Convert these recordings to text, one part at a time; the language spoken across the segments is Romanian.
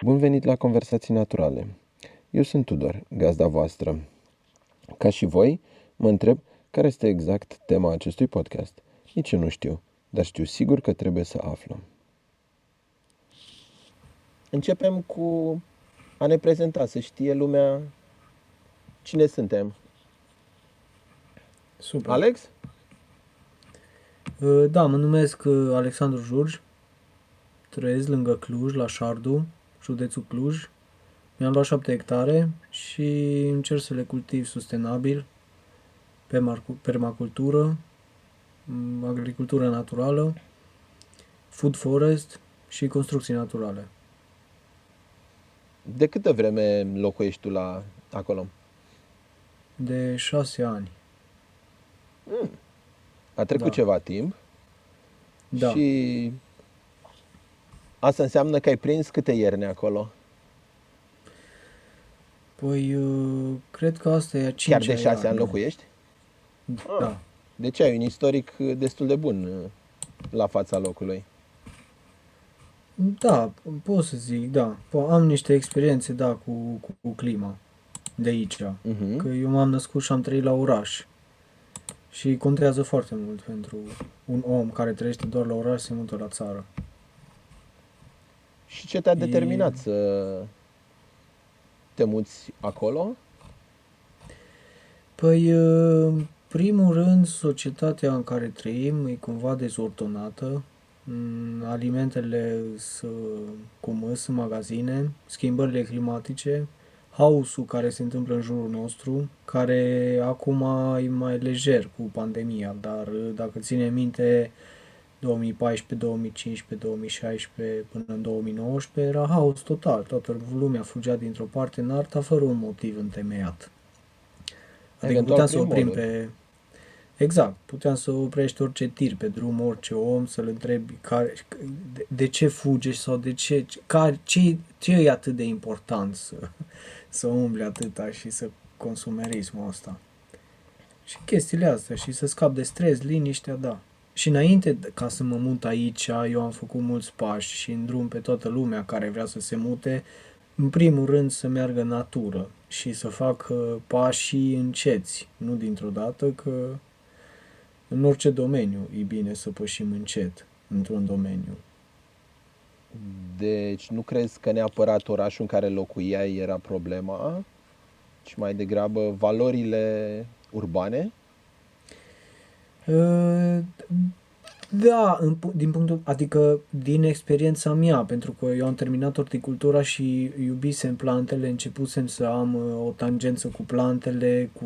Bun venit la Conversații Naturale. Eu sunt Tudor, gazda voastră. Ca și voi, mă întreb care este exact tema acestui podcast. Nici eu nu știu, dar știu sigur că trebuie să aflăm. Începem cu a ne prezenta, să știe lumea cine suntem. Super. Alex? Uh, Da, mă numesc uh, Alexandru Jurj. Trăiesc lângă Cluj, la Șardu, județul Cluj. Mi-am luat 7 hectare și încerc să le cultiv sustenabil, pe marcu- permacultură, m, agricultură naturală, food forest și construcții naturale. De câtă vreme locuiești tu la acolo? De 6 ani. A trecut Da. ceva timp Da. și asta înseamnă că ai prins câte ierne acolo? Păi, uh, cred că asta e a Chiar cincea de șase ani iarnă. locuiești? Da. Deci ai un istoric destul de bun uh, la fața locului. Da, pot să zic, da. Po- Am niște experiențe, da, cu, cu, cu clima de aici. Uh-huh. Că eu m-am născut și am trăit la oraș. Și contează foarte mult pentru un om care trăiește doar la oraș se mută la țară. Și ce te-a E- determinat să te muți acolo? Păi, în primul rând, societatea în care trăim e cumva dezordonată. Mm, Alimentele sunt cum îs în magazine, schimbările climatice, haosul care se întâmplă în jurul nostru, care acum e mai lejer cu pandemia, dar dacă ține minte 2014, 2015, 2016 până în 2019 era haos total. Toată lumea fugea dintr-o parte în alta fără un motiv întemeiat. Adică Eventual puteam să prin oprim moluri. pe... Exact, puteam să oprești orice tir pe drum, orice om, să-l întrebi care, de, de ce fuge sau de ce, care, ce, ce e atât de important să, să umbli atâta și să consumerismul ăsta. Și chestiile astea și să scap de stres, liniștea, da. Și înainte de- ca să mă mut aici, eu am făcut mulți pași și în drum pe toată lumea care vrea să se mute, în primul rând să meargă în natură și să facă pașii înceți, nu dintr-o dată, că în orice domeniu e bine să pășim încet într-un domeniu. Deci nu crezi că neapărat orașul în care locuiai era problema, ci mai degrabă valorile urbane? Uh, Da, în, pu- din punctul, adică din experiența mea, pentru că eu am terminat horticultura și iubisem plantele, începusem să am uh, o tangență cu plantele, cu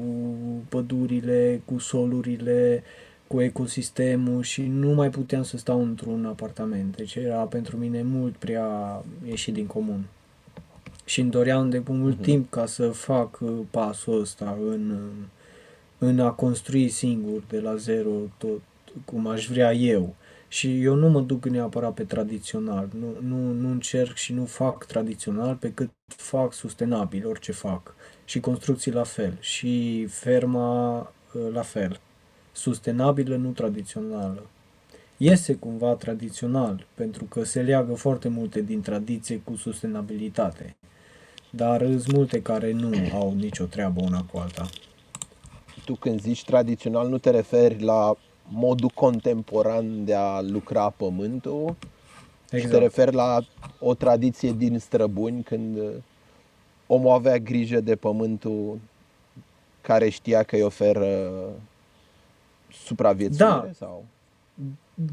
pădurile, cu solurile, cu ecosistemul și nu mai puteam să stau într-un apartament. Deci era pentru mine mult prea ieșit din comun. Și îmi doream de mult Mhm. timp ca să fac uh, pasul ăsta în, uh, în a construi singur de la zero tot cum aș vrea eu. Și eu nu mă duc neapărat pe tradițional, nu, nu, nu încerc și nu fac tradițional pe cât fac sustenabil orice fac. Și construcții la fel, și ferma uh, la fel. Sustenabilă, nu tradițională. Iese cumva tradițional, pentru că se leagă foarte multe din tradiție cu sustenabilitate. Dar sunt multe care nu au nicio treabă una cu alta. Tu când zici tradițional nu te referi la modul contemporan de a lucra pământul, exact. te referi la o tradiție din străbuni când uh, omul avea grijă de pământul care știa că îi oferă supraviețuire Da. sau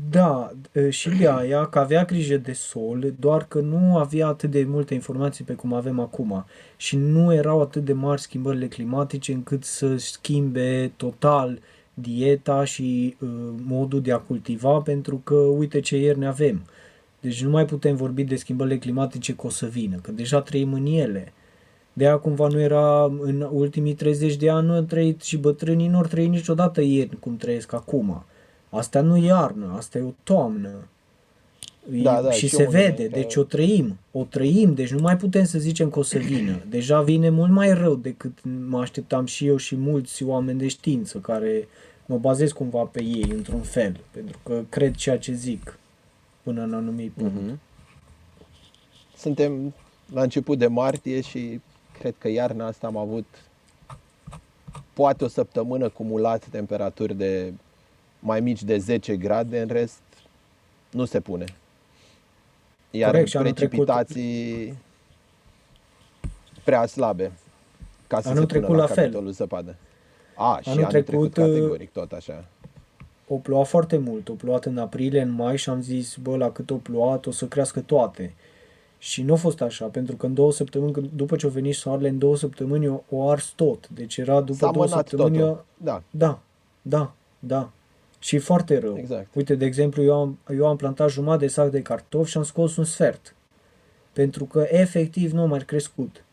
Da, e, și de aia că avea grijă de sol, doar că nu avea atât de multe informații pe cum avem acum și nu erau atât de mari schimbările climatice încât să schimbe total dieta și uh, modul de a cultiva pentru că uite ce ierne avem. Deci nu mai putem vorbi de schimbările climatice că o să vină, că deja trăim în ele. De aia cumva nu era, în ultimii 30 de ani nu au trăit și bătrânii nu au trăit niciodată ierni cum trăiesc acum. Asta nu e iarnă, asta e o toamnă. E- Da, da, și și se eu vede, înainte- deci o trăim, o trăim, deci nu mai putem să zicem că o să vină. Deja vine mult mai rău decât mă așteptam și eu și mulți oameni de știință care mă bazez cumva pe ei într-un fel, pentru că cred ceea ce zic până în anumit punct. Mhm. Suntem la început de martie și cred că iarna asta am avut poate o săptămână cumulat temperaturi de mai mici de 10 grade, în rest nu se pune. Iar Corect, precipitații trecut... prea slabe ca să anul se pună la, la capitolul zăpadă. A, și anul, anul trecut, trecut categoric tot așa. O ploua foarte mult, o plouat în aprilie, în mai și am zis, bă, la cât o plouat o să crească toate. Și nu a fost așa, pentru că în două săptămâni, după ce a venit soarele, în două săptămâni o, o ars tot. Deci era după S-a două săptămâni... Totul. Da. Da, da, da. Și e foarte rău. Exact. Uite, de exemplu, eu am, eu am plantat jumătate de sac de cartofi și am scos un sfert. Pentru că efectiv nu a mai crescut.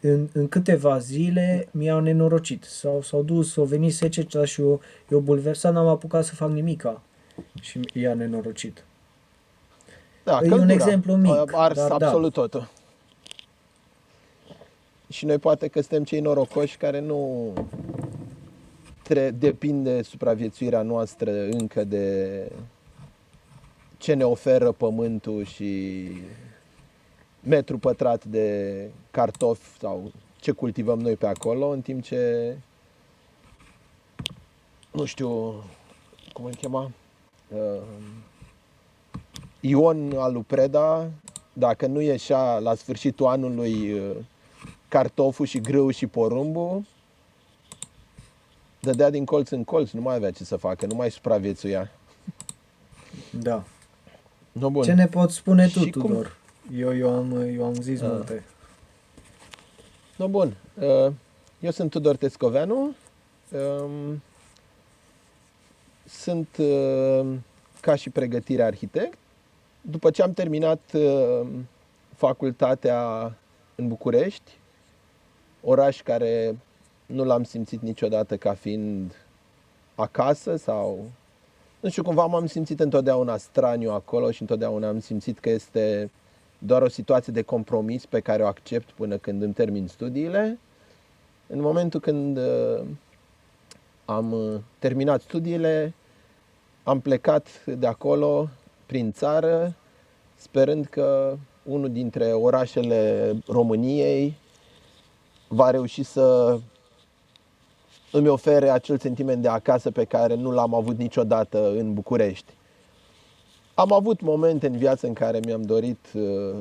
În, în câteva zile mi-au nenorocit. S-au, s-au dus, au venit seceta și eu, eu bulversat, n-am apucat să fac nimica. Și i-a nenorocit. Da, e un exemplu mic. Ars dar da. absolut da. totul. Și noi poate că suntem cei norocoși care nu tre- depinde supraviețuirea noastră încă de ce ne oferă pământul și metru pătrat de cartofi sau ce cultivăm noi pe acolo, în timp ce nu știu cum îl chema? Uh, Ion Alupreda, dacă nu ieșea la sfârșitul anului uh, cartoful și grâu și porumbul, dădea din colț în colț, nu mai avea ce să facă, nu mai supraviețuia. Da. No, bun. Ce ne poți spune tu, Tudor? Cum? Eu, eu, am, eu am zis uh. multe. No, bun. Uh, eu sunt Tudor Tescoveanu. Um, sunt uh, ca și pregătire arhitect. După ce am terminat uh, facultatea în București, oraș care nu l-am simțit niciodată ca fiind acasă sau nu știu, cumva m-am simțit întotdeauna straniu acolo și întotdeauna am simțit că este doar o situație de compromis pe care o accept până când îmi termin studiile. În momentul când uh, am uh, terminat studiile, am plecat de acolo prin țară, sperând că unul dintre orașele României va reuși să îmi ofere acel sentiment de acasă pe care nu l-am avut niciodată în București. Am avut momente în viață în care mi-am dorit uh,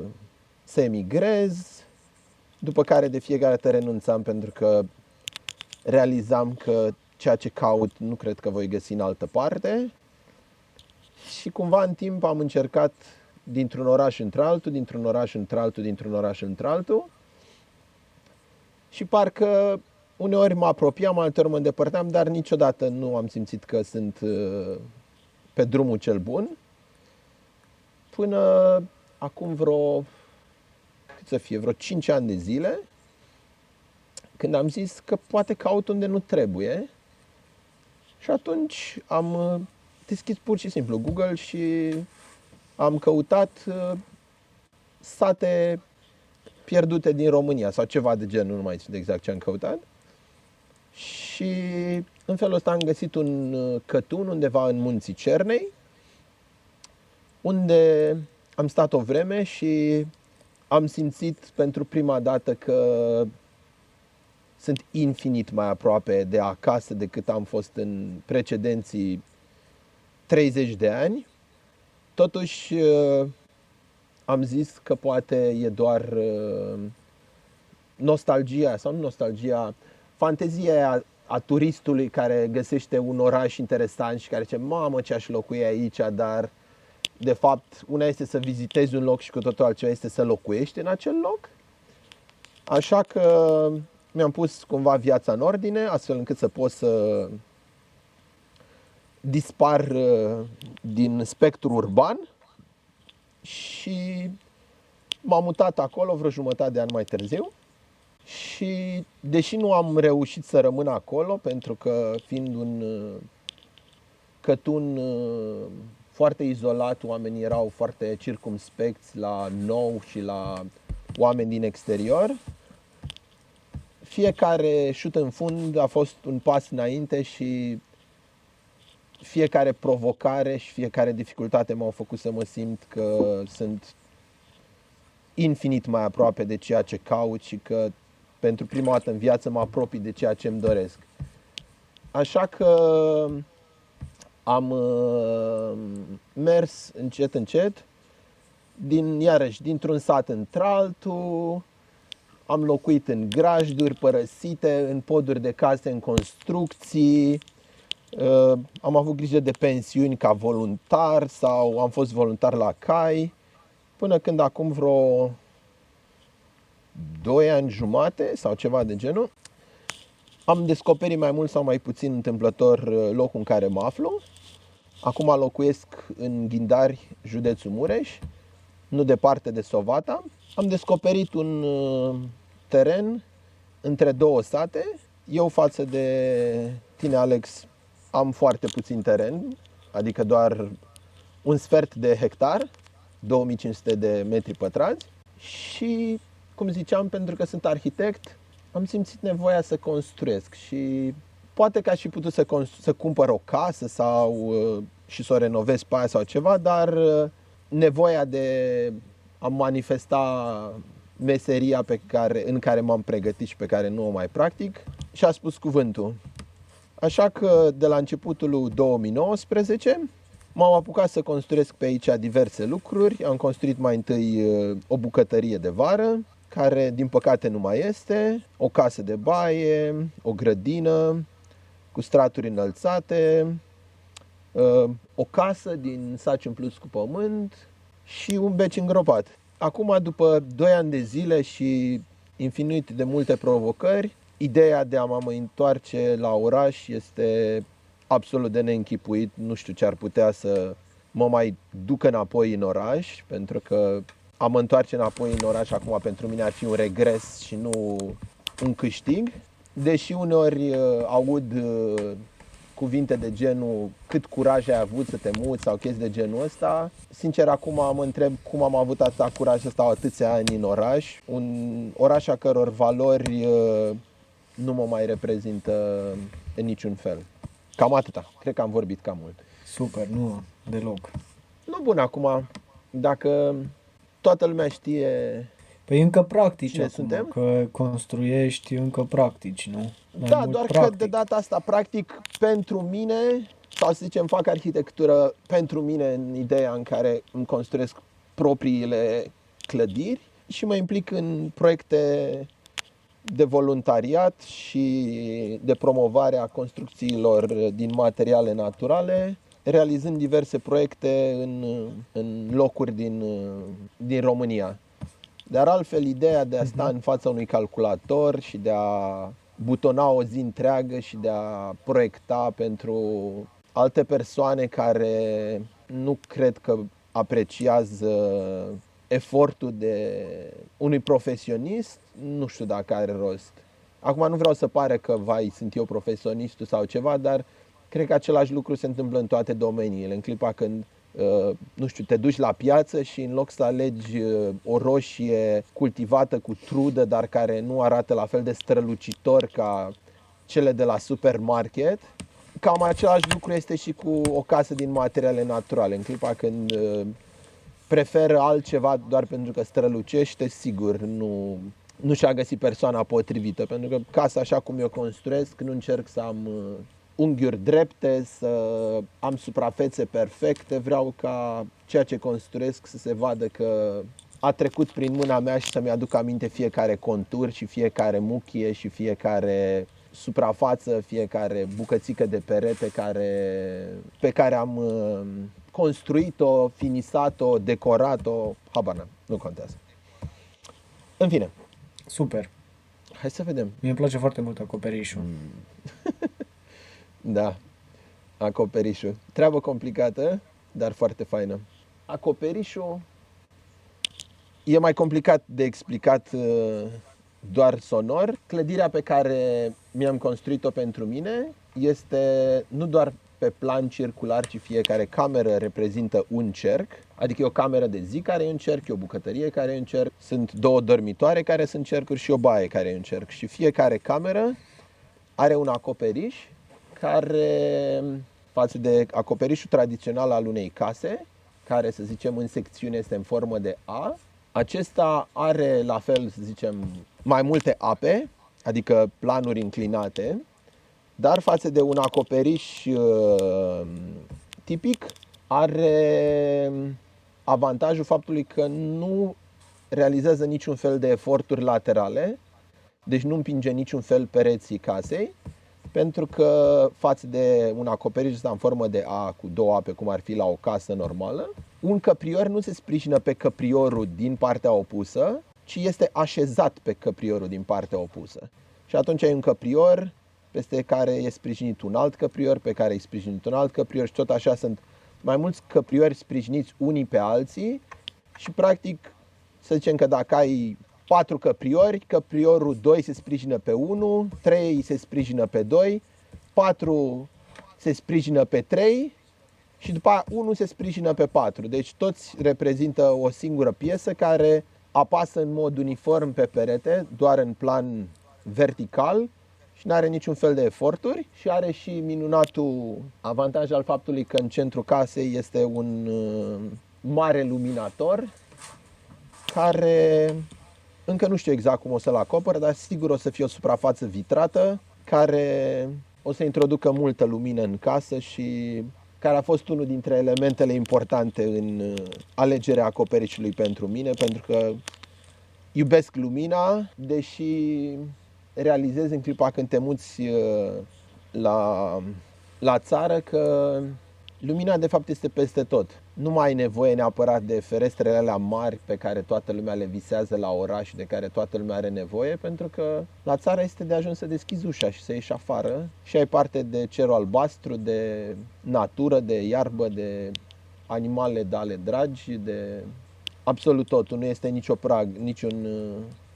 să emigrez, după care de fiecare dată renunțam pentru că realizam că ceea ce caut nu cred că voi găsi în altă parte. Și cumva în timp am încercat dintr-un oraș într-altul, dintr-un oraș într-altul, dintr-un oraș într-altul. Și parcă uneori mă apropiam, alteori mă îndepărtam, dar niciodată nu am simțit că sunt uh, pe drumul cel bun. Până acum vreo, cât să fie, vreo 5 ani de zile, când am zis că poate caut unde nu trebuie. Și atunci am uh, deschis pur și simplu Google și am căutat uh, sate pierdute din România sau ceva de genul, nu mai știu exact ce am căutat. Și în felul ăsta am găsit un uh, cătun undeva în munții Cernei, unde am stat o vreme și am simțit pentru prima dată că sunt infinit mai aproape de acasă decât am fost în precedenții 30 de ani. Totuși uh, am zis că poate e doar uh, nostalgia sau nu nostalgia, fantezia aia a turistului care găsește un oraș interesant și care zice, mamă ce aș locui aici, dar de fapt una este să vizitezi un loc și cu totul altceva este să locuiești în acel loc. Așa că mi-am pus cumva viața în ordine, astfel încât să pot să dispar uh, din spectru urban și m-am mutat acolo vreo jumătate de an mai târziu și deși nu am reușit să rămân acolo, pentru că fiind un uh, cătun uh, foarte izolat, oamenii erau foarte circumspecți la nou și la oameni din exterior, fiecare șut în fund a fost un pas înainte și fiecare provocare și fiecare dificultate m-au făcut să mă simt că sunt infinit mai aproape de ceea ce caut și că pentru prima dată în viață mă apropii de ceea ce îmi doresc. Așa că am uh, mers încet, încet, din, iarăși, dintr-un sat într-altul, am locuit în grajduri părăsite, în poduri de case în construcții, uh, am avut grijă de pensiuni ca voluntar sau am fost voluntar la CAI, până când acum vreo 2 ani jumate sau ceva de genul, am descoperit mai mult sau mai puțin întâmplător uh, locul în care mă aflu. Acum locuiesc în Ghindari, județul Mureș, nu departe de Sovata. Am descoperit un uh, teren între două sate. Eu față de tine, Alex, am foarte puțin teren, adică doar un sfert de hectar, 2500 de metri pătrați și, cum ziceam, pentru că sunt arhitect, am simțit nevoia să construiesc și poate că aș fi putut să, să cumpăr o casă sau uh, și să o renovez pe aia sau ceva, dar uh, nevoia de a manifesta meseria pe care, în care m-am pregătit și pe care nu o mai practic și a spus cuvântul. Așa că de la începutul 2019 m-am apucat să construiesc pe aici diverse lucruri. Am construit mai întâi uh, o bucătărie de vară, care din păcate nu mai este, o casă de baie, o grădină cu straturi înălțate, uh, o casă din saci plus cu pământ și un beci îngropat. Acum, după 2 ani de zile și infinit de multe provocări, ideea de a mă întoarce la oraș este absolut de neînchipuit. Nu știu ce ar putea să mă mai duc înapoi în oraș, pentru că a mă întoarce înapoi în oraș acum pentru mine ar fi un regres și nu un câștig. Deși uneori uh, aud uh, cuvinte de genul cât curaj ai avut să te muți sau chestii de genul ăsta. Sincer, acum mă întreb cum am avut atâta curaj să stau atâția ani în oraș. Un oraș a căror valori uh, nu mă mai reprezintă în niciun fel. Cam atâta. Cred că am vorbit cam mult. Super, nu deloc. Nu bun, acum, dacă toată lumea știe Păi încă practici Cine acum, suntem? că construiești încă practici, nu? Mai da, mult doar practic. că de data asta, practic, pentru mine, sau să zicem, fac arhitectură pentru mine în ideea în care îmi construiesc propriile clădiri și mă implic în proiecte de voluntariat și de promovare a construcțiilor din materiale naturale, realizând diverse proiecte în, în locuri din, din România. Dar altfel, ideea de a sta în fața unui calculator și de a butona o zi întreagă și de a proiecta pentru alte persoane care nu cred că apreciază efortul de unui profesionist, nu știu dacă are rost. Acum nu vreau să pare că, vai, sunt eu profesionistul sau ceva, dar cred că același lucru se întâmplă în toate domeniile. În clipa când Uh, nu știu, te duci la piață și în loc să alegi uh, o roșie cultivată cu trudă, dar care nu arată la fel de strălucitor ca cele de la supermarket, cam același lucru este și cu o casă din materiale naturale. În clipa când uh, preferă altceva doar pentru că strălucește, sigur, nu, nu și-a găsit persoana potrivită, pentru că casa așa cum eu construiesc, nu încerc să am unghiuri drepte, să am suprafețe perfecte, vreau ca ceea ce construiesc să se vadă că a trecut prin mâna mea și să-mi aduc aminte fiecare contur și fiecare muchie și fiecare suprafață, fiecare bucățică de perete care, pe care am uh, construit-o, finisat-o, decorat-o, habana, nu contează. În fine. Super. Hai să vedem. Mie îmi place foarte mult acoperișul. Mm. Da, acoperișul. Treabă complicată, dar foarte faină. Acoperișul e mai complicat de explicat uh, doar sonor. Clădirea pe care mi-am construit-o pentru mine este nu doar pe plan circular, ci fiecare cameră reprezintă un cerc, adică e o cameră de zi care e un cerc, e o bucătărie care e un cerc, sunt două dormitoare care sunt cercuri și o baie care e un cerc. Și fiecare cameră are un acoperiș care, față de acoperișul tradițional al unei case, care, să zicem, în secțiune este în formă de A, Acesta are la fel, să zicem, mai multe ape, adică planuri inclinate, dar față de un acoperiș uh, tipic, are avantajul faptului că nu realizează niciun fel de eforturi laterale, deci nu împinge niciun fel pereții casei, pentru că față de un acoperiș ăsta în formă de A cu două ape, cum ar fi la o casă normală, un căprior nu se sprijină pe căpriorul din partea opusă, ci este așezat pe căpriorul din partea opusă. Și atunci ai un căprior peste care e sprijinit un alt căprior, pe care e sprijinit un alt căprior și tot așa sunt mai mulți căpriori sprijiniți unii pe alții și practic să zicem că dacă ai patru căpriori, căpriorul 2 se sprijină pe 1, 3 se sprijină pe 2, 4 se sprijină pe 3 și după aia 1 se sprijină pe 4. Deci toți reprezintă o singură piesă care apasă în mod uniform pe perete, doar în plan vertical și nu are niciun fel de eforturi și are și minunatul avantaj al faptului că în centrul casei este un uh, mare luminator care încă nu știu exact cum o să-l acopăr, dar sigur o să fie o suprafață vitrată care o să introducă multă lumină în casă și care a fost unul dintre elementele importante în uh, alegerea acoperișului pentru mine, pentru că iubesc lumina, deși realizez în clipa când te muți uh, la, la țară că lumina de fapt este peste tot. Nu mai ai nevoie neapărat de ferestrele alea mari pe care toată lumea le visează la oraș de care toată lumea are nevoie, pentru că la țară este de ajuns să deschizi ușa și să ieși afară și ai parte de cerul albastru, de natură, de iarbă, de animale de ale dragi, de absolut totul. Nu este nicio prag, niciun,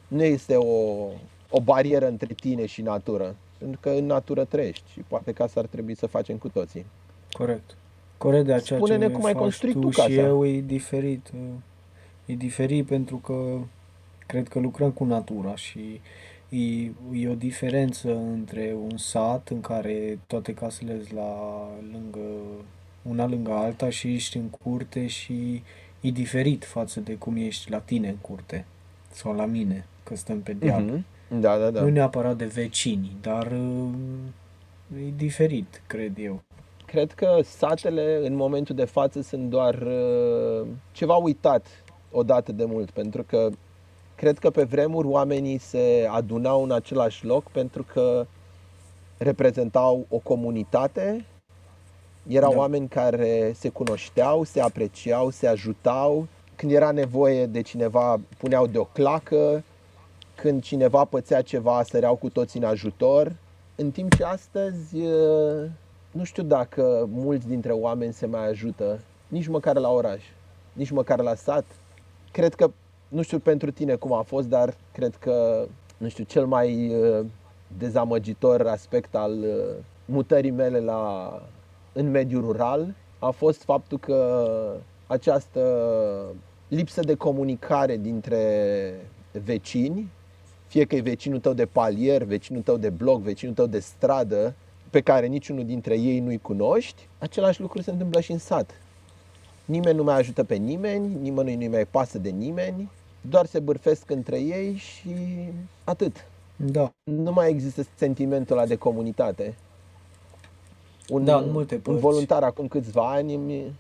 nu este o, o barieră între tine și natură. Pentru că în natură trăiești și poate că asta ar trebui să facem cu toții. Corect. Corect de aceea Spune-ne ce cum ai faci construit tu tu și casa. eu e diferit. E diferit pentru că cred că lucrăm cu natura și e, e o diferență între un sat în care toate casele sunt la lângă, una lângă alta și ești în curte și e diferit față de cum ești la tine în curte sau la mine, că stăm pe deal. Mhm. Da, da, da. Nu neapărat de vecini, dar uh, e diferit, cred eu. Cred că satele în momentul de față sunt doar uh, ceva uitat odată de mult, pentru că cred că pe vremuri oamenii se adunau în același loc pentru că reprezentau o comunitate, erau Da. oameni care se cunoșteau, se apreciau, se ajutau, când era nevoie de cineva puneau de o clacă, când cineva pățea ceva săreau cu toții în ajutor, în timp ce astăzi uh, nu știu dacă mulți dintre oameni se mai ajută, nici măcar la oraș, nici măcar la sat. Cred că, nu știu pentru tine cum a fost, dar cred că, nu știu, cel mai uh, dezamăgitor aspect al uh, mutării mele la, în mediul rural a fost faptul că această lipsă de comunicare dintre vecini, fie că e vecinul tău de palier, vecinul tău de bloc, vecinul tău de stradă, pe care niciunul dintre ei nu-i cunoști, același lucru se întâmplă și în sat. Nimeni nu mai ajută pe nimeni, nimeni nu-i mai pasă de nimeni, doar se bârfesc între ei și atât. Da, Nu mai există sentimentul ăla de comunitate. Un, Da, în multe un părți. voluntar acum câțiva ani îmi,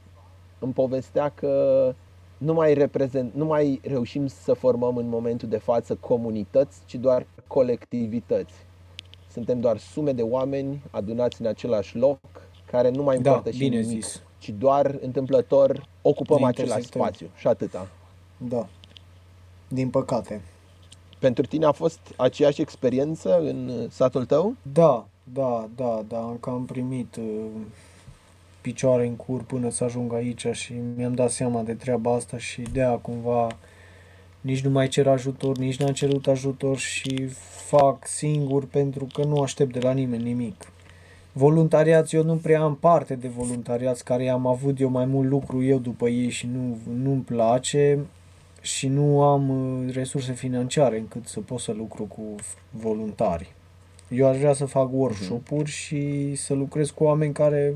îmi povestea că nu mai, reprezent, nu mai reușim să formăm în momentul de față comunități, ci doar colectivități. Suntem doar sume de oameni adunați în același loc, care nu mai Da, împărtășim bine nimic, zis. ci doar întâmplător ocupăm Ne același intersectăm. spațiu și atâta. da. Din păcate. Pentru tine a fost aceeași experiență în satul tău? Da, da, da, da, am cam primit uh, picioare în cur până să ajung aici și mi-am dat seama de treaba asta și de aia cumva nici nu mai cer ajutor, nici n-am cerut ajutor și fac singur pentru că nu aștept de la nimeni nimic. Voluntariat, eu nu prea am parte de voluntariați care am avut eu mai mult lucru eu după ei și nu, nu-mi place și nu am uh, resurse financiare încât să pot să lucru cu voluntari. Eu aș vrea să fac workshop-uri și să lucrez cu oameni care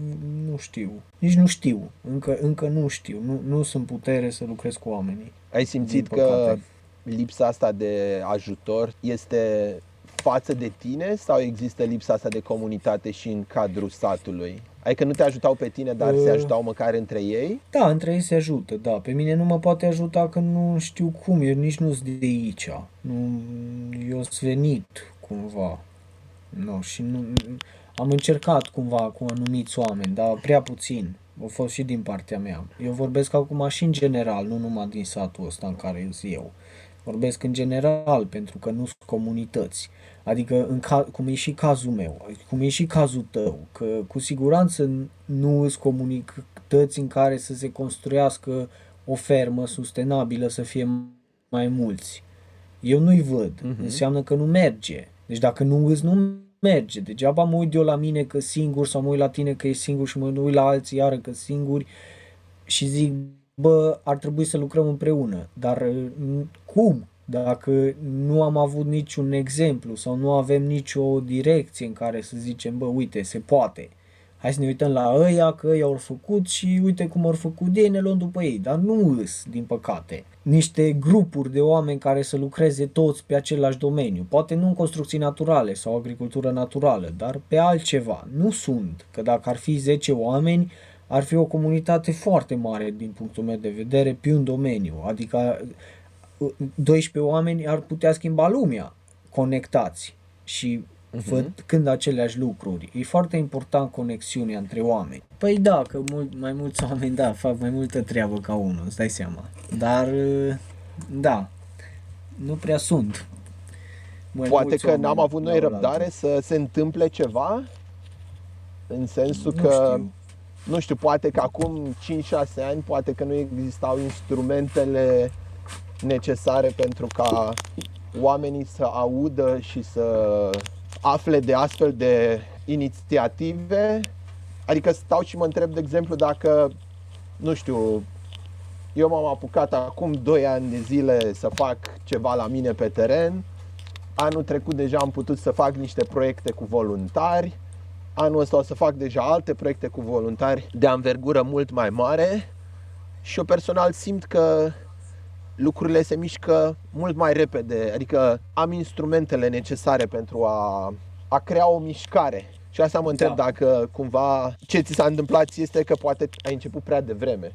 nu știu. Nici nu știu. Încă, încă nu știu. Nu, nu sunt putere să lucrez cu oamenii. Ai simțit că lipsa asta de ajutor este față de tine sau există lipsa asta de comunitate și în cadrul satului? Adică nu te ajutau pe tine, dar uh, se ajutau măcar între ei? Da, între ei se ajută, da. Pe mine nu mă poate ajuta că nu știu cum, eu nici nu sunt de aici. Nu, eu sunt venit cumva. Nu, și nu, am încercat cumva cu anumiți oameni, dar prea puțin. A fost și din partea mea. Eu vorbesc acum și în general, nu numai din satul ăsta în care sunt eu. Vorbesc în general, pentru că nu sunt comunități. Adică, în ca, cum e și cazul meu, cum e și cazul tău, că cu siguranță nu sunt comunități în care să se construiască o fermă sustenabilă, să fie mai mulți. Eu nu-i văd. Uh-huh. Înseamnă că nu merge. Deci dacă nu îți nu merge. Degeaba mă uit eu la mine că singur sau mă uit la tine că e singur și mă uit la alții iară că singuri și zic, bă, ar trebui să lucrăm împreună. Dar cum? Dacă nu am avut niciun exemplu sau nu avem nicio direcție în care să zicem, bă, uite, se poate. Hai să ne uităm la ăia, că ei au făcut și uite cum au făcut ei, ne luăm după ei. Dar nu îs, din păcate, niște grupuri de oameni care să lucreze toți pe același domeniu. Poate nu în construcții naturale sau agricultură naturală, dar pe altceva. Nu sunt, că dacă ar fi 10 oameni, ar fi o comunitate foarte mare din punctul meu de vedere pe un domeniu. Adică 12 oameni ar putea schimba lumea conectați și uh-huh. văd când aceleași lucruri. E foarte important conexiunea între oameni. Păi da, că mult, mai mulți oameni, da, fac mai multă treabă ca unul, îți dai seama. Dar, da, nu prea sunt. Mai Poate că n-am avut noi răbdare să se întâmple ceva în sensul nu că știu. nu știu, poate că acum 5-6 ani poate că nu existau instrumentele necesare pentru ca oamenii să audă și să afle de astfel de inițiative. Adică stau și mă întreb, de exemplu, dacă, nu știu, eu m-am apucat acum 2 ani de zile să fac ceva la mine pe teren. Anul trecut deja am putut să fac niște proiecte cu voluntari. Anul ăsta o să fac deja alte proiecte cu voluntari de anvergură mult mai mare. Și eu personal simt că lucrurile se mișcă mult mai repede, adică am instrumentele necesare pentru a, a crea o mișcare. Și asta mă întreb da. dacă cumva ce ți s-a întâmplat este că poate ai început prea devreme.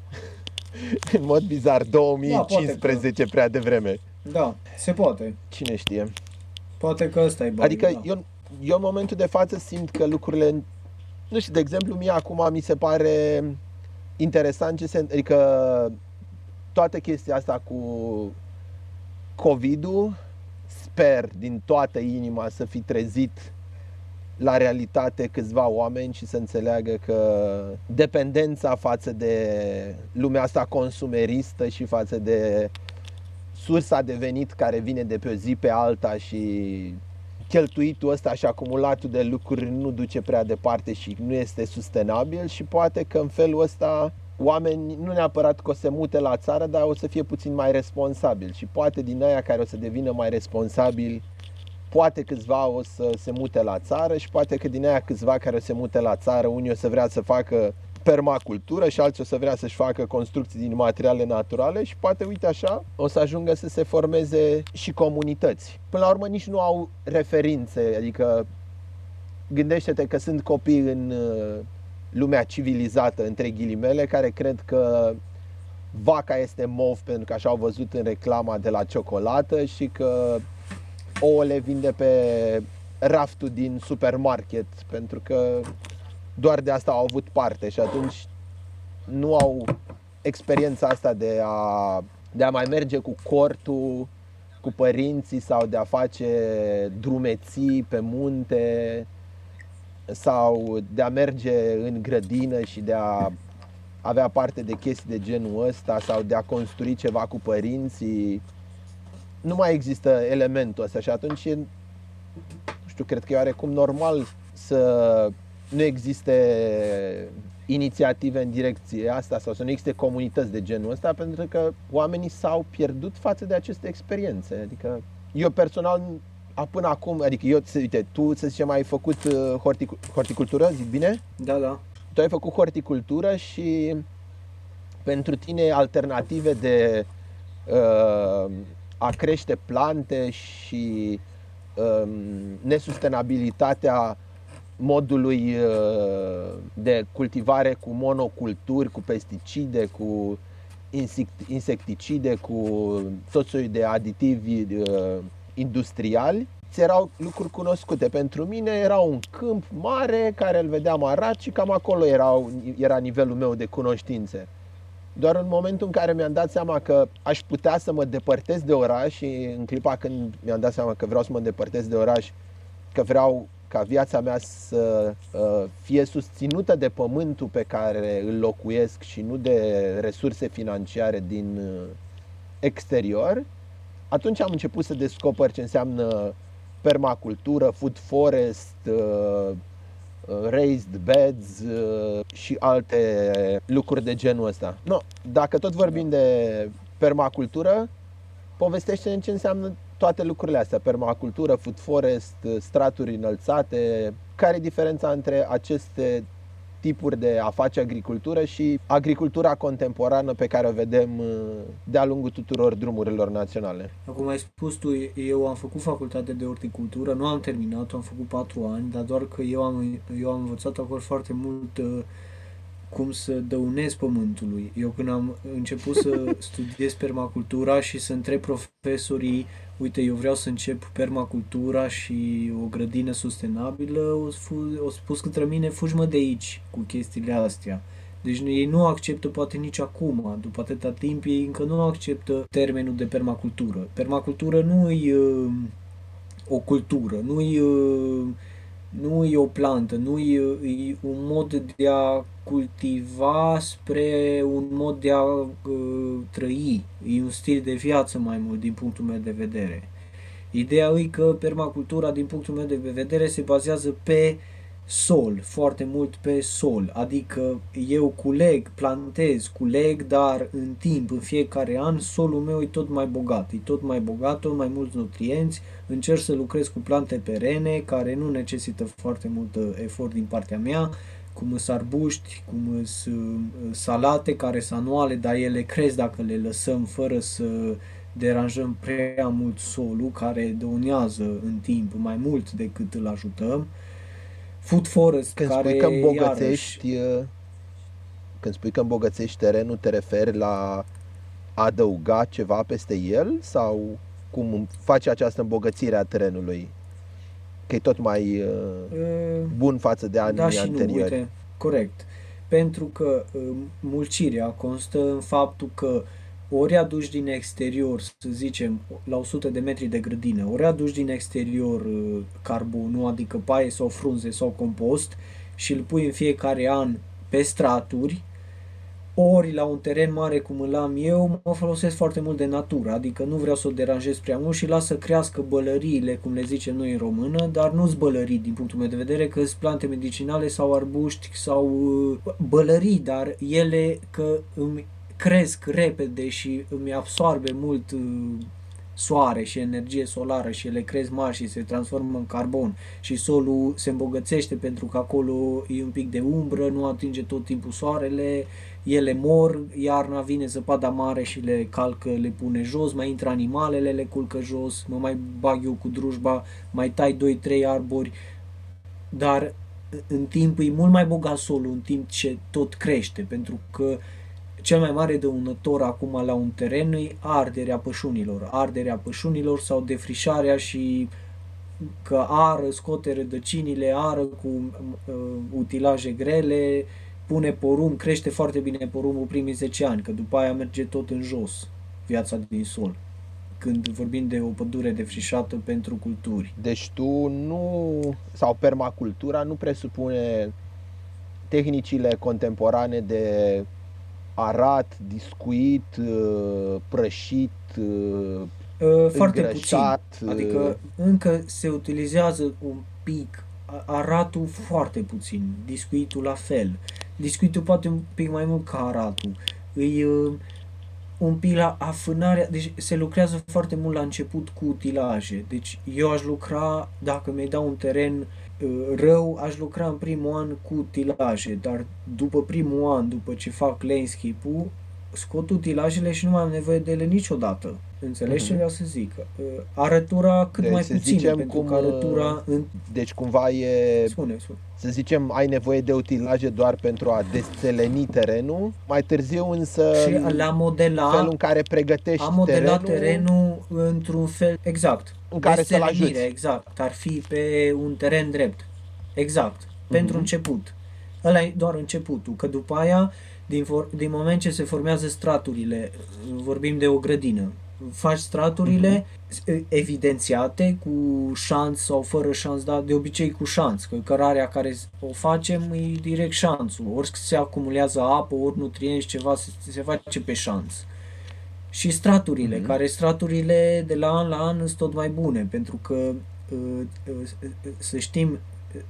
în mod bizar, 2015 da, prea devreme. Da, se poate. Cine știe. Poate că ăsta e bani, Adică da. eu, eu în momentul de față simt că lucrurile, nu știu, de exemplu, mie acum mi se pare interesant ce se, adică toată chestia asta cu COVID-ul, sper din toată inima să fi trezit la realitate câțiva oameni și să înțeleagă că dependența față de lumea asta consumeristă și față de sursa de venit care vine de pe o zi pe alta și cheltuitul ăsta și acumulatul de lucruri nu duce prea departe și nu este sustenabil și poate că în felul ăsta oameni nu neapărat că o să mute la țară, dar o să fie puțin mai responsabili și poate din aia care o să devină mai responsabili, poate câțiva o să se mute la țară și poate că din aia câțiva care o să se mute la țară, unii o să vrea să facă permacultură și alții o să vrea să-și facă construcții din materiale naturale și poate, uite așa, o să ajungă să se formeze și comunități. Până la urmă nici nu au referințe, adică gândește-te că sunt copii în lumea civilizată, între ghilimele, care cred că vaca este mov pentru că așa au văzut în reclama de la ciocolată și că ouăle vinde pe raftul din supermarket pentru că doar de asta au avut parte și atunci nu au experiența asta de a, de a mai merge cu cortul, cu părinții sau de a face drumeții pe munte sau de a merge în grădină și de a avea parte de chestii de genul ăsta sau de a construi ceva cu părinții. Nu mai există elementul ăsta și atunci e, nu știu, cred că e oarecum normal să nu existe inițiative în direcție asta sau să nu existe comunități de genul ăsta pentru că oamenii s-au pierdut față de aceste experiențe. Adică eu personal a, până acum, adică eu, uite, tu să zicem ai făcut uh, hortic- horticultură, zic bine? Da, da. Tu ai făcut horticultură și pentru tine alternative de uh, a crește plante și uh, nesustenabilitatea modului uh, de cultivare cu monoculturi, cu pesticide, cu insecticide, cu tot soiul de aditivi uh, industriali, ți erau lucruri cunoscute. Pentru mine era un câmp mare care îl vedeam arat și cam acolo era, era nivelul meu de cunoștințe. Doar în momentul în care mi-am dat seama că aș putea să mă depărtez de oraș și în clipa când mi-am dat seama că vreau să mă depărtez de oraș, că vreau ca viața mea să uh, fie susținută de pământul pe care îl locuiesc și nu de resurse financiare din uh, exterior, atunci am început să descoper ce înseamnă permacultură, food forest, uh, raised beds și alte lucruri de genul ăsta. No, dacă tot vorbim de permacultură, povestește ce înseamnă toate lucrurile astea, permacultură, food forest, straturi înălțate. Care e diferența între aceste tipuri de a face agricultură și agricultura contemporană pe care o vedem uh, de-a lungul tuturor drumurilor naționale. Acum ai spus tu, eu am făcut facultate de horticultură, nu am terminat, am făcut patru ani, dar doar că eu am, eu am învățat acolo foarte mult uh, cum să dăunez pământului. Eu când am început să studiez permacultura și să întreb profesorii, uite, eu vreau să încep permacultura și o grădină sustenabilă, o, o spus către mine, fugi mă de aici cu chestiile astea. Deci ei nu acceptă poate nici acum, după atâta timp, ei încă nu acceptă termenul de permacultură. Permacultură nu e uh, o cultură, nu e uh, nu e o plantă, nu e, e un mod de a cultiva spre un mod de a uh, trăi. E un stil de viață mai mult din punctul meu de vedere. Ideea e că permacultura din punctul meu de vedere se bazează pe uh, sol, foarte mult pe sol, adică eu culeg, plantez, culeg, dar în timp, în fiecare an, solul meu e tot mai bogat, e tot mai bogat, tot mai mulți nutrienți, încerc să lucrez cu plante perene care nu necesită foarte mult uh, efort din partea mea, cum sunt arbuști, cum sunt uh, salate care sunt anuale, dar ele cresc dacă le lăsăm fără să deranjăm prea mult solul, care dăunează în timp mai mult decât îl ajutăm. Food Forest, când care spui că îmbogățești, iarăși... când spui că îmbogățești terenul, te referi la adăuga ceva peste el sau cum faci această îmbogățire a terenului? Că e tot mai uh, bun față de anii da anteriori. Nu, uite, corect. Pentru că uh, mulcirea constă în faptul că uh, ori aduci din exterior, să zicem, la 100 de metri de grădină, ori aduci din exterior uh, carbonul, adică paie sau frunze sau compost și îl pui în fiecare an pe straturi, ori la un teren mare cum îl am eu, mă folosesc foarte mult de natură, adică nu vreau să o deranjez prea mult și las să crească bălăriile, cum le zicem noi în română, dar nu-s bălării din punctul meu de vedere, că sunt plante medicinale sau arbuști sau uh, bălării, dar ele că îmi cresc repede și îmi absorbe mult uh, soare și energie solară și ele cresc mari și se transformă în carbon. Și solul se îmbogățește pentru că acolo e un pic de umbră, nu atinge tot timpul soarele, ele mor, iarna vine zăpada mare și le calcă, le pune jos, mai intră animalele, le culcă jos, mă mai bag eu cu drujba, mai tai 2-3 arbori, dar în timp e mult mai bogat solul în timp ce tot crește, pentru că uh, cel mai mare dăunător acum la un teren e arderea pășunilor. Arderea pășunilor sau defrișarea și că ară, scoate rădăcinile, ară cu uh, utilaje grele, pune porum, crește foarte bine porumul primii 10 ani, că după aia merge tot în jos viața din sol când vorbim de o pădure defrișată pentru culturi. Deci tu nu, sau permacultura nu presupune tehnicile contemporane de arat, discuit, uh, prășit, uh, foarte puțin. Adică încă se utilizează un pic aratul foarte puțin, discuitul la fel. Discuitul poate un pic mai mult ca aratul. Îi, un pic la afânarea, deci se lucrează foarte mult la început cu utilaje. Deci eu aș lucra, dacă mi-ai da un teren uh, rău, aș lucra în primul an cu utilaje, dar după primul an, după ce fac landscape-ul, scot utilajele și nu mai am nevoie de ele niciodată. Înțelegi mm-hmm. ce vreau să zic? Uh, arătura cât Deci mai să puțin, zicem pentru cum, că arătura în... Deci cumva e, Spune, spune. să zicem, ai nevoie de utilaje doar pentru a desțeleni terenul, mai târziu însă Și la modela, felul în care pregătești a modelat terenul, terenul într-un fel, exact. În care să-l Deselenire, ajuți. Exact, ar fi pe un teren drept. Exact, pentru Mhm. început. Ăla e doar începutul, că după aia, din, for, din moment ce se formează straturile, vorbim de o grădină, faci straturile Mhm. evidențiate cu șanț sau fără șanț, dar de obicei cu șanț, că cărarea care o facem e direct șanțul, ori se acumulează apă, ori nutrienți, ceva se, se face pe șanț. Și straturile, Mhm. care straturile de la an la an sunt tot mai bune, pentru că uh, uh, să știm,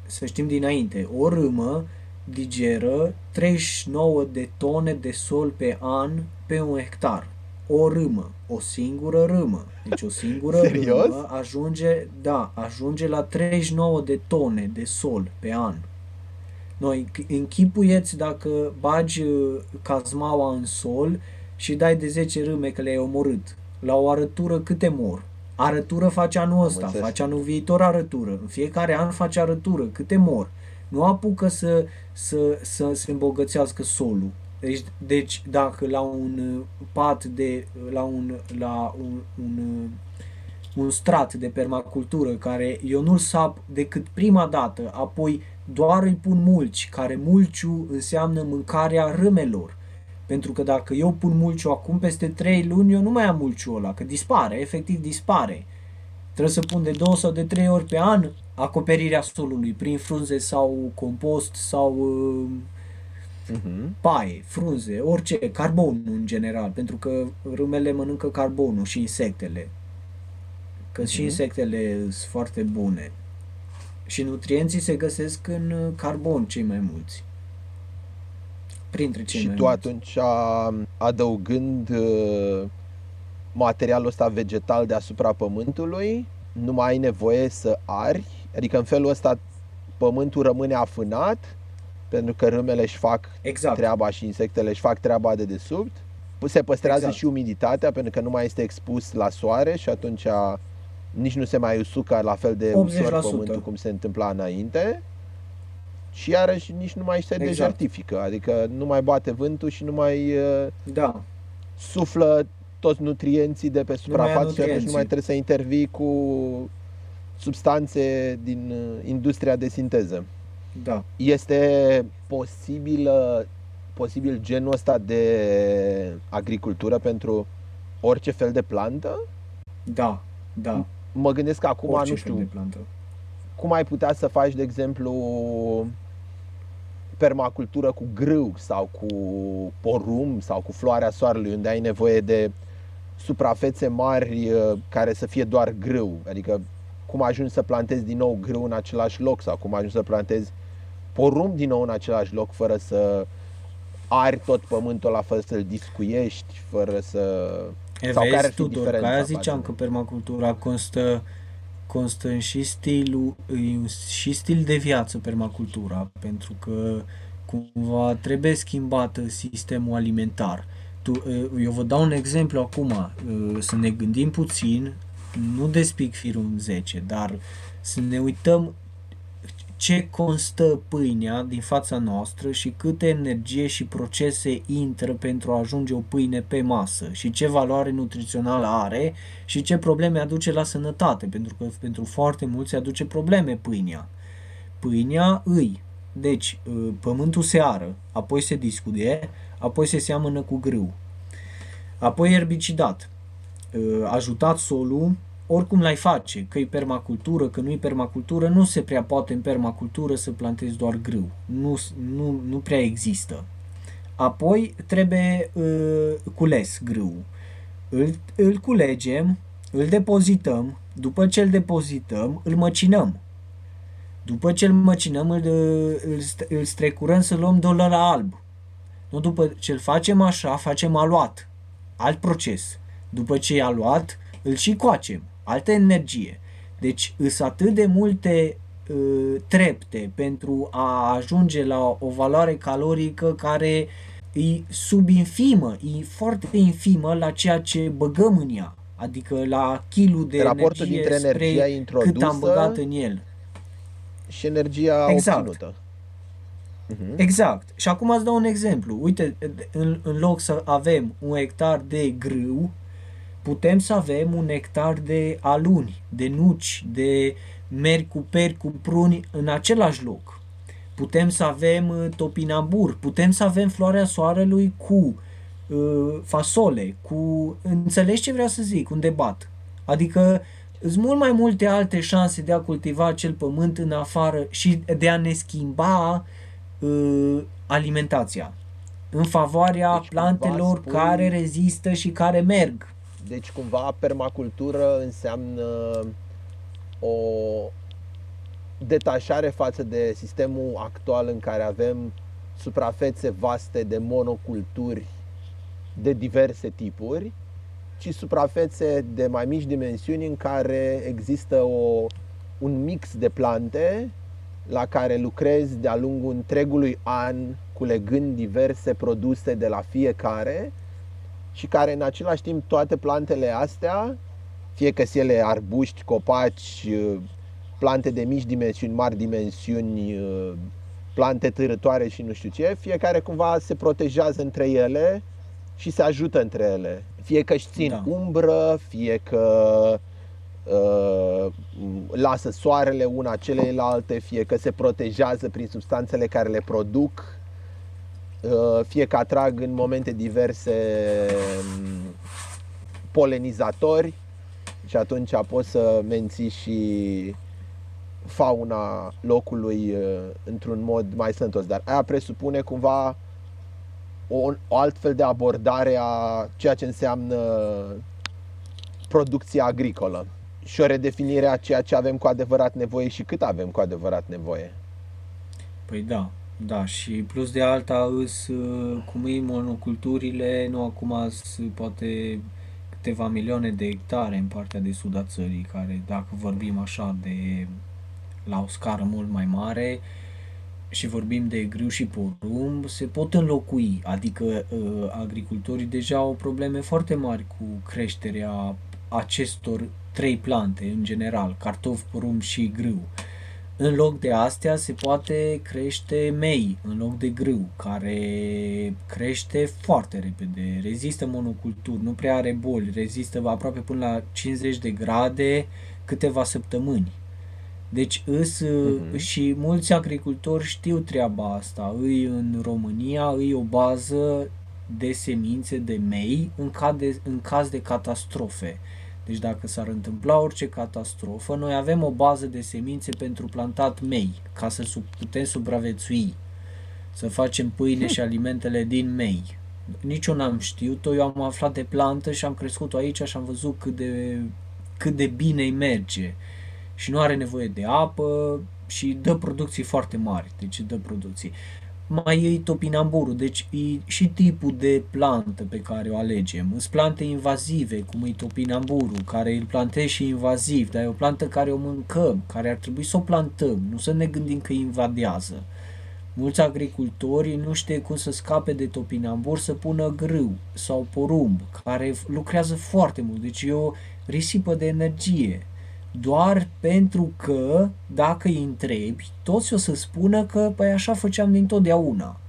să știm dinainte, o râmă digeră 39 de tone de sol pe an pe un hectar. O râmă, o singură râmă. Deci o singură Serios? râmă ajunge, da, ajunge la 39 de tone de sol pe an. Noi închipuieți dacă bagi uh, cazmaua în sol și dai de 10 râme că le-ai omorât. La o arătură câte mor? Arătură face anul ăsta, înțeles. face anul viitor arătură. În fiecare an face arătură. Câte mor? Nu apucă să, să, să se îmbogățească solul. Deci, deci dacă la un uh, pat de la un la un, un, uh, un strat de permacultură care eu nu-l sap decât prima dată, apoi doar îi pun mulci, care mulciu înseamnă mâncarea râmelor. Pentru că dacă eu pun mulciu acum, peste 3 luni, eu nu mai am mulciul ăla, că dispare, efectiv dispare. Trebuie să pun de 2 sau de 3 ori pe an acoperirea solului prin frunze sau compost sau uh, Mhm. paie, frunze, orice, carbon în general, pentru că râmele mănâncă carbonul și insectele. Că și Mhm. insectele sunt foarte bune. Și nutrienții se găsesc în uh, carbon cei mai mulți. Printre cei și mai tu mulți. atunci a- adăugând uh, materialul ăsta vegetal deasupra pământului, nu mai ai nevoie să ari, adică în felul ăsta pământul rămâne afânat pentru că râmele își fac Exact. treaba și insectele își fac treaba de desubt. Se păstrează Exact. și umiditatea pentru că nu mai este expus la soare și atunci nici nu se mai usucă la fel de 80%. ușor pământul cum se întâmpla înainte. Și iarăși nici nu mai se Exact. dejertifică, adică nu mai bate vântul și nu mai uh, Da, suflă toți nutrienții de pe suprafață și atunci nu nutrienții. mai trebuie să intervii cu substanțe din uh, industria de sinteză. Da. Este posibil, posibil genul ăsta de agricultură pentru orice fel de plantă? Da, da. Mă gândesc că acum, Orice nu fel știu, de plantă. cum ai putea să faci, de exemplu, permacultură cu grâu sau cu porumb sau cu floarea soarelui, unde ai nevoie de suprafețe mari uh, care să fie doar grâu. Adică cum ajungi să plantezi din nou grâu în același loc sau cum ajungi să plantezi porumb din nou în același loc fără să ari tot pământul ăla, fără să-l discuiești, fără să... E, Sau vezi, care ar fi Tudor, că diferența aia față ziceam de- că permacultura constă, constă în și stilul, e un și stil de viață permacultura, pentru că cumva trebuie schimbată sistemul alimentar. Tu, e, eu vă dau un exemplu acum, e, să ne gândim puțin, nu despic firul în 10, dar să ne uităm ce constă pâinea din fața noastră și câte energie și procese intră pentru a ajunge o pâine pe masă și ce valoare nutrițională are și ce probleme aduce la sănătate, pentru că pentru foarte mulți aduce probleme pâinea. Pâinea îi. Deci, uh, pământul se ară, apoi se discuie, apoi se seamănă cu grâu. Apoi erbicidat. Uh, Ajutat solul, oricum l-ai face, că e permacultură, că nu e permacultură, nu se prea poate în permacultură să plantezi doar grâu. Nu, nu, nu prea există. Apoi trebuie uh, cules grâu. Îl, îl culegem, îl depozităm, după ce îl depozităm, îl măcinăm. După ce îl măcinăm, îl, îl, îl strecurăm să luăm dolar alb. Nu după ce îl facem așa, facem aluat. alt proces. După ce i-a luat, îl și coacem, altă energie. Deci îs atât de multe uh, trepte pentru a ajunge la o valoare calorică care e subinfimă, e foarte infimă la ceea ce băgăm în ea. Adică la kilul de Raportul energie dintre spre energia introdusă cât am băgat în el. și energia Exact. obținută. Mhm. Exact. Și acum îți dau un exemplu. Uite, în, în loc să avem un hectar de grâu, putem să avem un hectar de aluni, de nuci, de meri cu peri, cu pruni în același loc. Putem să avem uh, topinambur, putem să avem floarea soarelui cu uh, fasole, cu... Înțelegi ce vreau să zic? Un debat. Adică sunt mult mai multe alte șanse de a cultiva acel pământ în afară și de a ne schimba uh, alimentația în favoarea Deci, cumva plantelor spui- care rezistă și care merg. Deci cumva permacultură înseamnă o detașare față de sistemul actual în care avem suprafețe vaste de monoculturi de diverse tipuri, ci suprafețe de mai mici dimensiuni în care există o, un mix de plante la care lucrezi de-a lungul întregului an, culegând diverse produse de la fiecare și care în același timp toate plantele astea, fie că sunt ele arbuști, copaci, plante de mici dimensiuni, mari dimensiuni, plante târătoare și nu știu ce, fiecare cumva se protejează între ele și se ajută între ele. Fie că își țin Da. umbră, fie că uh, lasă soarele una celelalte, fie că se protejează prin substanțele care le produc, uh, fie că atrag în momente diverse um, polenizatori și atunci poți să menții și fauna locului uh, într-un mod mai sănătos. Dar aia presupune cumva o, o altfel de abordare a ceea ce înseamnă producția agricolă și o redefinire a ceea ce avem cu adevărat nevoie și cât avem cu adevărat nevoie. Păi da, da, și plus de alta îs, uh, cum e monoculturile, nu acum sunt poate câteva milioane de hectare în partea de sud a țării, care dacă vorbim așa de la o scară mult mai mare și vorbim de grâu și porumb, se pot înlocui, adică uh, agricultorii deja au probleme foarte mari cu creșterea acestor trei plante în general, cartof, porumb și grâu. În loc de astea se poate crește mei în loc de grâu, care crește foarte repede, rezistă monoculturi, nu prea are boli, rezistă aproape până la 50 de grade câteva săptămâni. Deci îs Mhm. și mulți agricultori știu treaba asta. Îi în România îi o bază de semințe de mei în caz de, în caz de catastrofe. Deci dacă s-ar întâmpla orice catastrofă, noi avem o bază de semințe pentru plantat mei, ca să sub, putem supraviețui, să facem pâine și alimentele din mei. Nici eu n-am știut-o, eu am aflat de plantă și am crescut-o aici și am văzut cât de, cât de bine îi merge. Și nu are nevoie de apă și dă producții foarte mari, deci dă producții. Mai e topinamburul, deci e și tipul de plantă pe care o alegem. Sunt plante invazive, cum e topinamburul, care îl plantezi și invaziv, dar e o plantă care o mâncăm, care ar trebui să o plantăm, nu să ne gândim că invadează. Mulți agricultori nu știe cum să scape de topinambur să pună grâu sau porumb, care lucrează foarte mult, deci e o risipă de energie. Doar pentru că, dacă îi întrebi, toți o să spună că păi așa făceam dintotdeauna.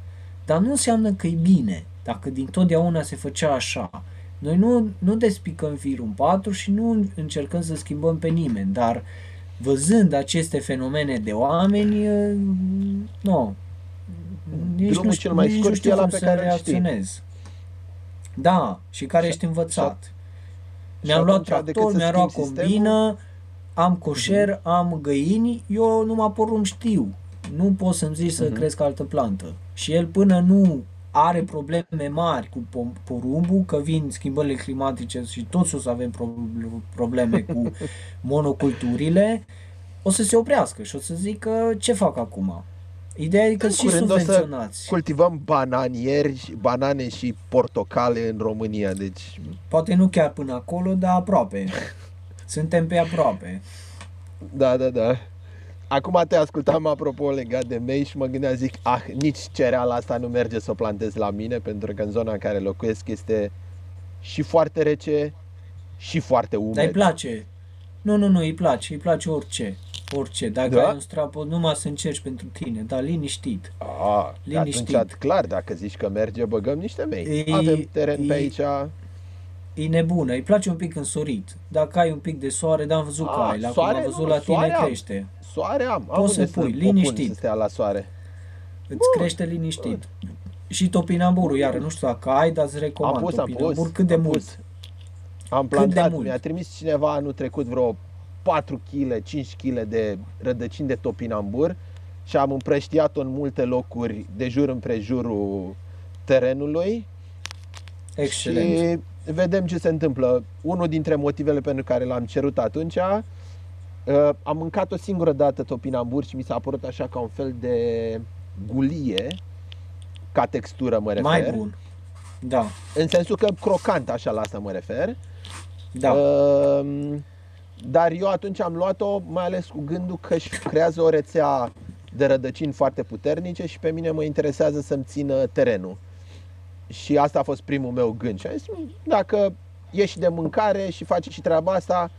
Dar nu înseamnă că e bine, dacă dintotdeauna se făcea așa. Noi nu, nu despicăm firul în patru și nu încercăm să schimbăm pe nimeni, dar văzând aceste fenomene de oameni, eh, nu, nici Drumul nu, cel mai nici nu scurt știu e ăla cum pe să care îl știi. reacționez. Da, și care Și- ești învățat. și Mi-am luat atunci, decât tractor, să mi-am luat schimbi combină, am coșer, am găini, eu numai porumb știu. Nu pot să-mi zici să Mhm. cresc altă plantă. Și el până nu are probleme mari cu pom- porumbul, că vin schimbările climatice și toți o să avem pro- probleme cu monoculturile, o să se oprească și o să zică ce fac acum. Ideea e că În și curând o să subvenționați. cultivăm bananieri, banane și portocale în România, deci Poate nu chiar până acolo, dar aproape. Suntem pe aproape. Da, da, da. Acum te ascultam apropo legat de mei și mă gândeam, zic, ah, nici cereala asta nu merge să o plantez la mine, pentru că în zona în care locuiesc este și foarte rece și foarte umed. Dar îi place. Nu, nu, nu, îi place. Îi place orice. Orice. Dacă Da? ai un strapon, numai să încerci pentru tine. Dar liniștit. Ah, Liniștit. atunci, clar, dacă zici că merge, băgăm niște mei. E- Avem teren pe e- aici. E nebună. Îi place un pic însorit. Dacă ai un pic de soare, dar am văzut că A, ai. La cum soare am văzut nu, la tine soare am. crește. Soare am. am Poți unde să pui, o pun liniștit. Să stea la soare. Îți Bun. crește liniștit. Și topinamburul, iar nu știu dacă ai, dar îți recomand Am pus, am topinambur. pus. Cât de am mult? Pus. Am Cât de plantat, mult? mi-a trimis cineva anul trecut vreo 4 kg, 5 kg de rădăcini de topinambur și am împrăștiat-o în multe locuri de jur împrejurul terenului Excelent. și vedem ce se întâmplă. Unul dintre motivele pentru care l-am cerut atunci, uh, am mâncat o singură dată topinambur și mi s-a părut așa ca un fel de gulie, ca textură mă refer. Mai bun. Da, În sensul că crocant, așa la asta mă refer. da. Ehm, Dar eu atunci am luat-o mai ales cu gândul că își creează o rețea de rădăcini foarte puternice și pe mine mă interesează să-mi țină terenul. Și asta a fost primul meu gând. Și am zis, "Mm, dacă ieși de mâncare și faci și treaba asta,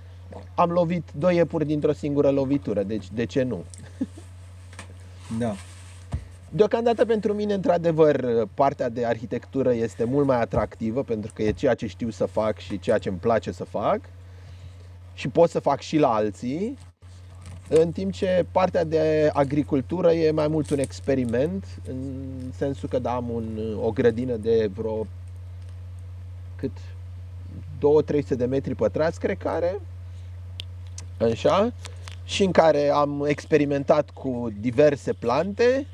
am lovit doi iepuri dintr-o singură lovitură, deci de ce nu? Da. Deocamdată pentru mine, într-adevăr, partea de arhitectură este mult mai atractivă pentru că e ceea ce știu să fac și ceea ce îmi place să fac și pot să fac și la alții, în timp ce partea de agricultură e mai mult un experiment, în sensul că da, am un, o grădină de vreo cât 2-300 de metri pătrați, cred că are, așa, și în care am experimentat cu diverse plante.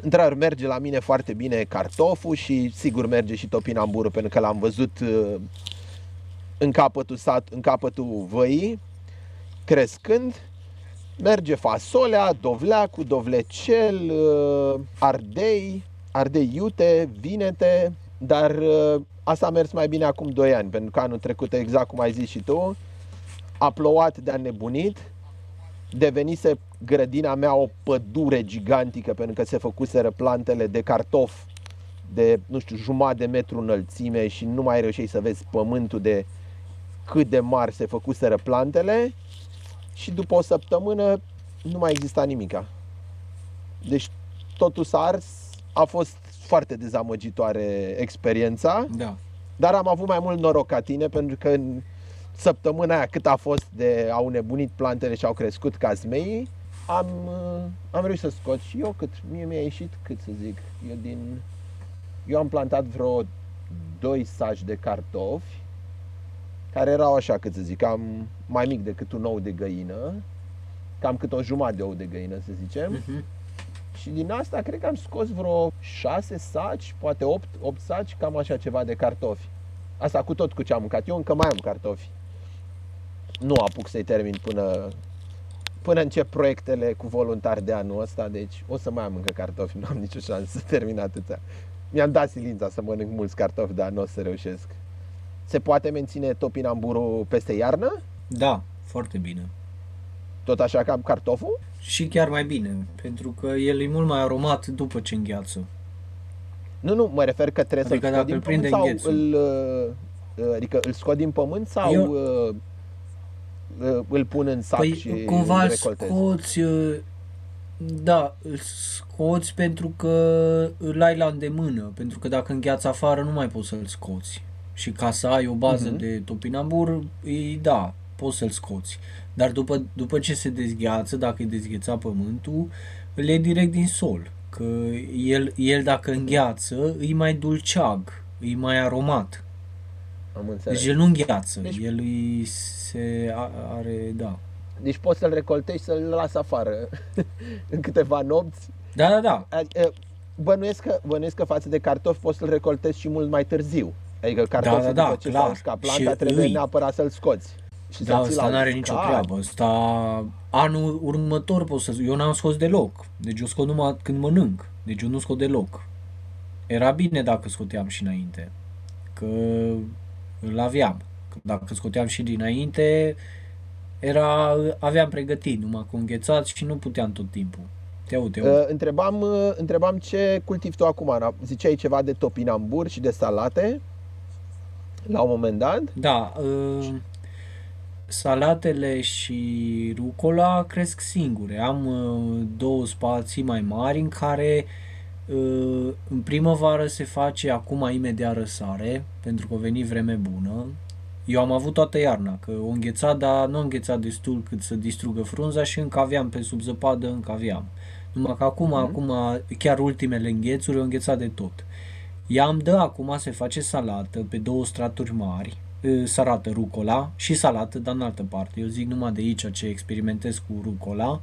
Într-adevăr, merge la mine foarte bine cartoful și sigur merge și topinamburul, pentru că l-am văzut uh, în capătul, sat, în capătul văii, crescând. Merge fasolea, dovleacul, dovlecel, uh, ardei, ardei iute, vinete, dar uh, asta a mers mai bine acum 2 ani, pentru că anul trecut, exact cum ai zis și tu, a plouat de-a nebunit, devenise grădina mea o pădure gigantică pentru că se făcuseră plantele de cartof de, nu știu, jumătate de metru înălțime și nu mai reușeai să vezi pământul de cât de mari se făcuseră plantele și după o săptămână nu mai exista nimica. Deci totul s-a ars, a fost foarte dezamăgitoare experiența. Da. Dar am avut mai mult noroc ca tine pentru că în săptămâna aia cât a fost de au nebunit plantele și au crescut ca zmeii, am, uh, am reușit să scot și eu cât mie mi-a ieșit, cât să zic, eu din eu am plantat vreo doi saci de cartofi care erau așa, cât să zic, cam mai mic decât un ou de găină, cam cât o jumătate de ou de găină, să zicem. Mhm. Și din asta cred că am scos vreo 6 saci, poate 8, 8 saci, cam așa ceva de cartofi. Asta cu tot cu ce am mâncat. Eu încă mai am cartofi. Nu apuc să-i termin până, până încep proiectele cu voluntari de anul ăsta, deci o să mai am încă cartofi, nu am nicio șansă să termin atâția. Mi-am dat silința să mănânc mulți cartofi, dar nu o să reușesc. Se poate menține topinamburul peste iarnă? Da, foarte bine. Tot așa ca cartoful? Și chiar mai bine, pentru că el e mult mai aromat după ce îngheață. Nu, nu, mă refer că trebuie Adică să-l scot dacă din îl prinde pământ sau înghețul. îl, uh, adică îl scot din pământ sau Eu- uh, uh, îl pun în sac Păi și cumva îl îl recoltez? scoți, uh, da, îl scoți pentru că îl ai la îndemână, pentru că dacă îngheață afară nu mai poți să-l scoți. Și ca să ai o bază Mhm. de topinambur, e, da, poți să-l scoți. Dar după, după ce se dezgheață, dacă e dezghețat pământul, îl iei direct din sol. Că el, el dacă îngheață, e mai dulceag, e mai aromat. Am înțeles. Deci el nu îngheață, Deci- el îi se a- are, da. Deci poți să-l recoltezi și să-l las afară în câteva nopți. Da, da, da. Adică, Bănuiesc că, bănuiesc că față de cartofi poți să-l recoltezi și mult mai târziu. Adică cartoful da, da, după ce clar. s-a uscat planta Și trebuie îi. neapărat să-l scoți. Și Da, să ții ăsta la n-are uscat. nicio treabă. Ăsta, anul următor pot să Eu n-am scos deloc. Deci eu scot numai când mănânc. Deci eu nu scot deloc. Era bine dacă scoteam și înainte. Că îl aveam. Că Dacă scoteam și dinainte, era, aveam pregătit, numai cu înghețat și nu puteam tot timpul. Te uite, uite. Uh, întrebam, uh, întrebam ce cultivi tu acum, Ana. Ziceai ceva de topinambur și de salate la un moment dat. Da, uh, salatele și rucola cresc singure. Am uh, două spații mai mari în care uh, în primăvară se face acum imediat răsare, pentru că a venit vreme bună. Eu am avut toată iarna, că o înghețat, dar nu a înghețat destul cât să distrugă frunza și încă aveam pe sub zăpadă, încă aveam. Numai că acum, acum chiar ultimele înghețuri au înghețat de tot. Ea îmi dă acum se face salată pe două straturi mari, e, salată rucola și salată, dar în altă parte. Eu zic numai de aici ce experimentez cu rucola.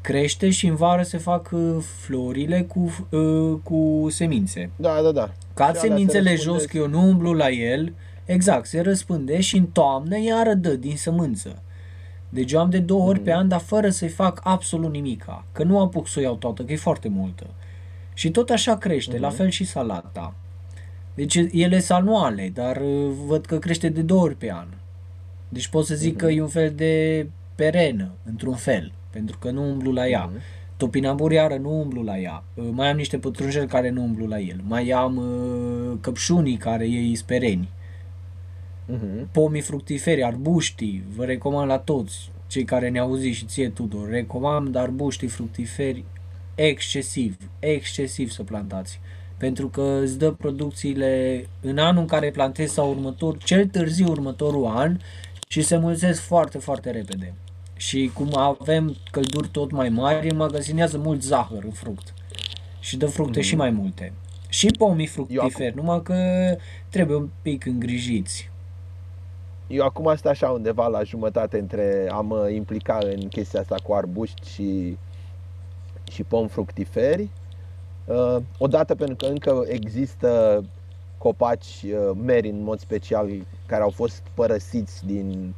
Crește și în vară se fac e, florile cu, e, cu semințe. Da, da, da. Cad Și alea se semințele răspândesc. jos, că eu nu umblu la el. Exact, se răspânde și în toamnă iară dă din sămânță. Deci eu am de două ori pe an, dar fără să-i fac absolut nimica. Că nu apuc să o iau toată, că e foarte multă. Și tot așa crește, la fel și salata. Deci ele sunt anuale, dar uh, văd că crește de două ori pe an. Deci pot să zic că e un fel de perenă, într-un fel, pentru că nu umblu la ea. Topinambur iară nu umblu la ea. Uh, Mai am niște pătrunjeli care nu umblu la el. Mai am uh, căpșunii care ei spereni. Mhm. Pomii fructiferi, arbuștii, vă recomand la toți cei care ne auziți și ție Tudor, recomand arbuștii fructiferi excesiv, excesiv să plantați. Pentru că îți dă producțiile în anul în care plantezi sau următor, cel târziu următorul an și se mulțesc foarte, foarte repede. Și cum avem călduri tot mai mari, înmagazinează mult zahăr în fruct. Și dă fructe și mai multe. Și pomii fructiferi, numai că trebuie un pic îngrijiți. Eu acum sunt așa undeva la jumătate între a mă implica în chestia asta cu arbuști și, și pom fructiferi. Uh, odată pentru că încă există copaci uh, meri în mod special care au fost părăsiți din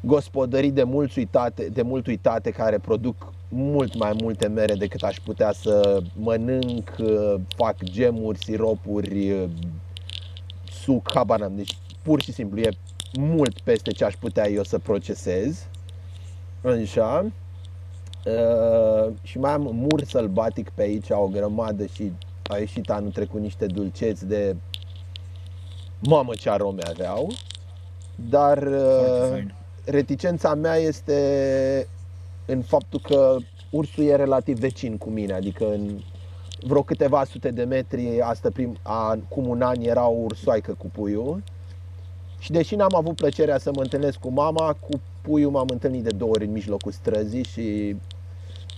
gospodării de mult uitate, de mult uitate care produc mult mai multe mere decât aș putea să mănânc, uh, fac gemuri, siropuri, uh, suc, habar n-am. Deci pur și simplu e mult peste ce aș putea eu să procesez. Așa. Uh, și mai am mur sălbatic pe aici, o grămadă și a ieșit anul trecut niște dulceți de mamă ce arome aveau. Dar Foarte uh, fain. reticența mea este în faptul că ursul e relativ vecin cu mine, adică în vreo câteva sute de metri, asta prim, a, acum un an era o ursoaică cu puiul și deși n-am avut plăcerea să mă întâlnesc cu mama, cu puiul m-am întâlnit de două ori în mijlocul străzii și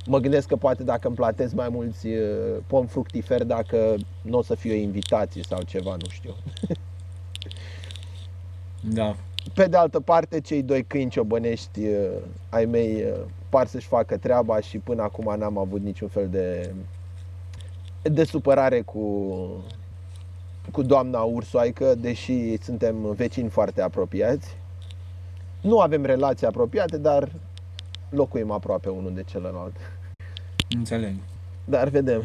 mă gândesc că poate dacă îmi platez mai mulți uh, pom fructiferi, dacă nu o să fie o invitație sau ceva, nu știu. Da. Pe de altă parte, cei doi câini ciobănești uh, ai mei uh, par să-și facă treaba și până acum n-am avut niciun fel de, de supărare cu, cu doamna ursoaică, deși suntem vecini foarte apropiați. Nu avem relații apropiate, dar locuim aproape unul de celălalt. Înțeleg. Dar vedem.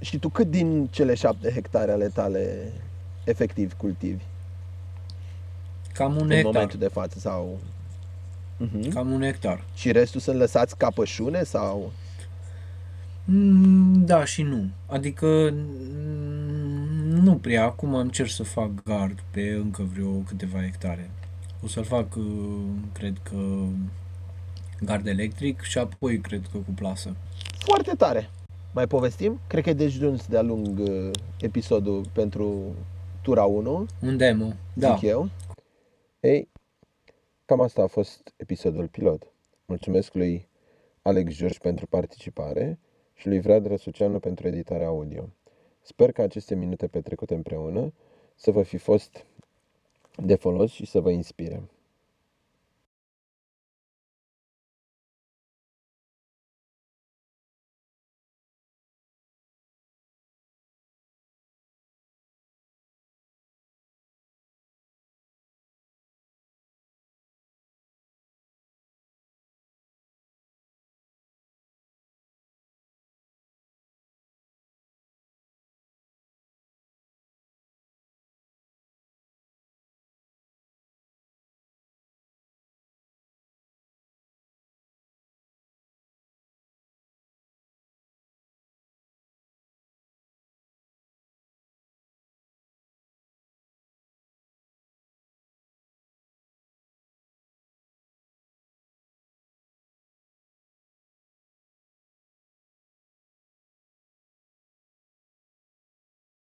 Și tu cât din cele șapte hectare ale tale efectiv cultivi Cam un în hectar. momentul de față sau... Mhm. Cam un hectar. Și restul sunt lăsați ca pășune sau... Mm, Da și nu. Adică mm, nu prea. Acum încerc să fac gard pe încă vreo câteva hectare. O să-l fac, uh, cred că, gard electric și apoi cred că cu plasă. Foarte tare! Mai povestim? Cred că e dejuns de-a lung uh, episodul pentru tura 1, Un demo. Da. zic eu. Ei, cam asta a fost episodul pilot. Mulțumesc lui Alex George pentru participare și lui Vlad Răsuceanu pentru editarea audio. Sper că aceste minute petrecute împreună să vă fi fost de folos și să vă inspire.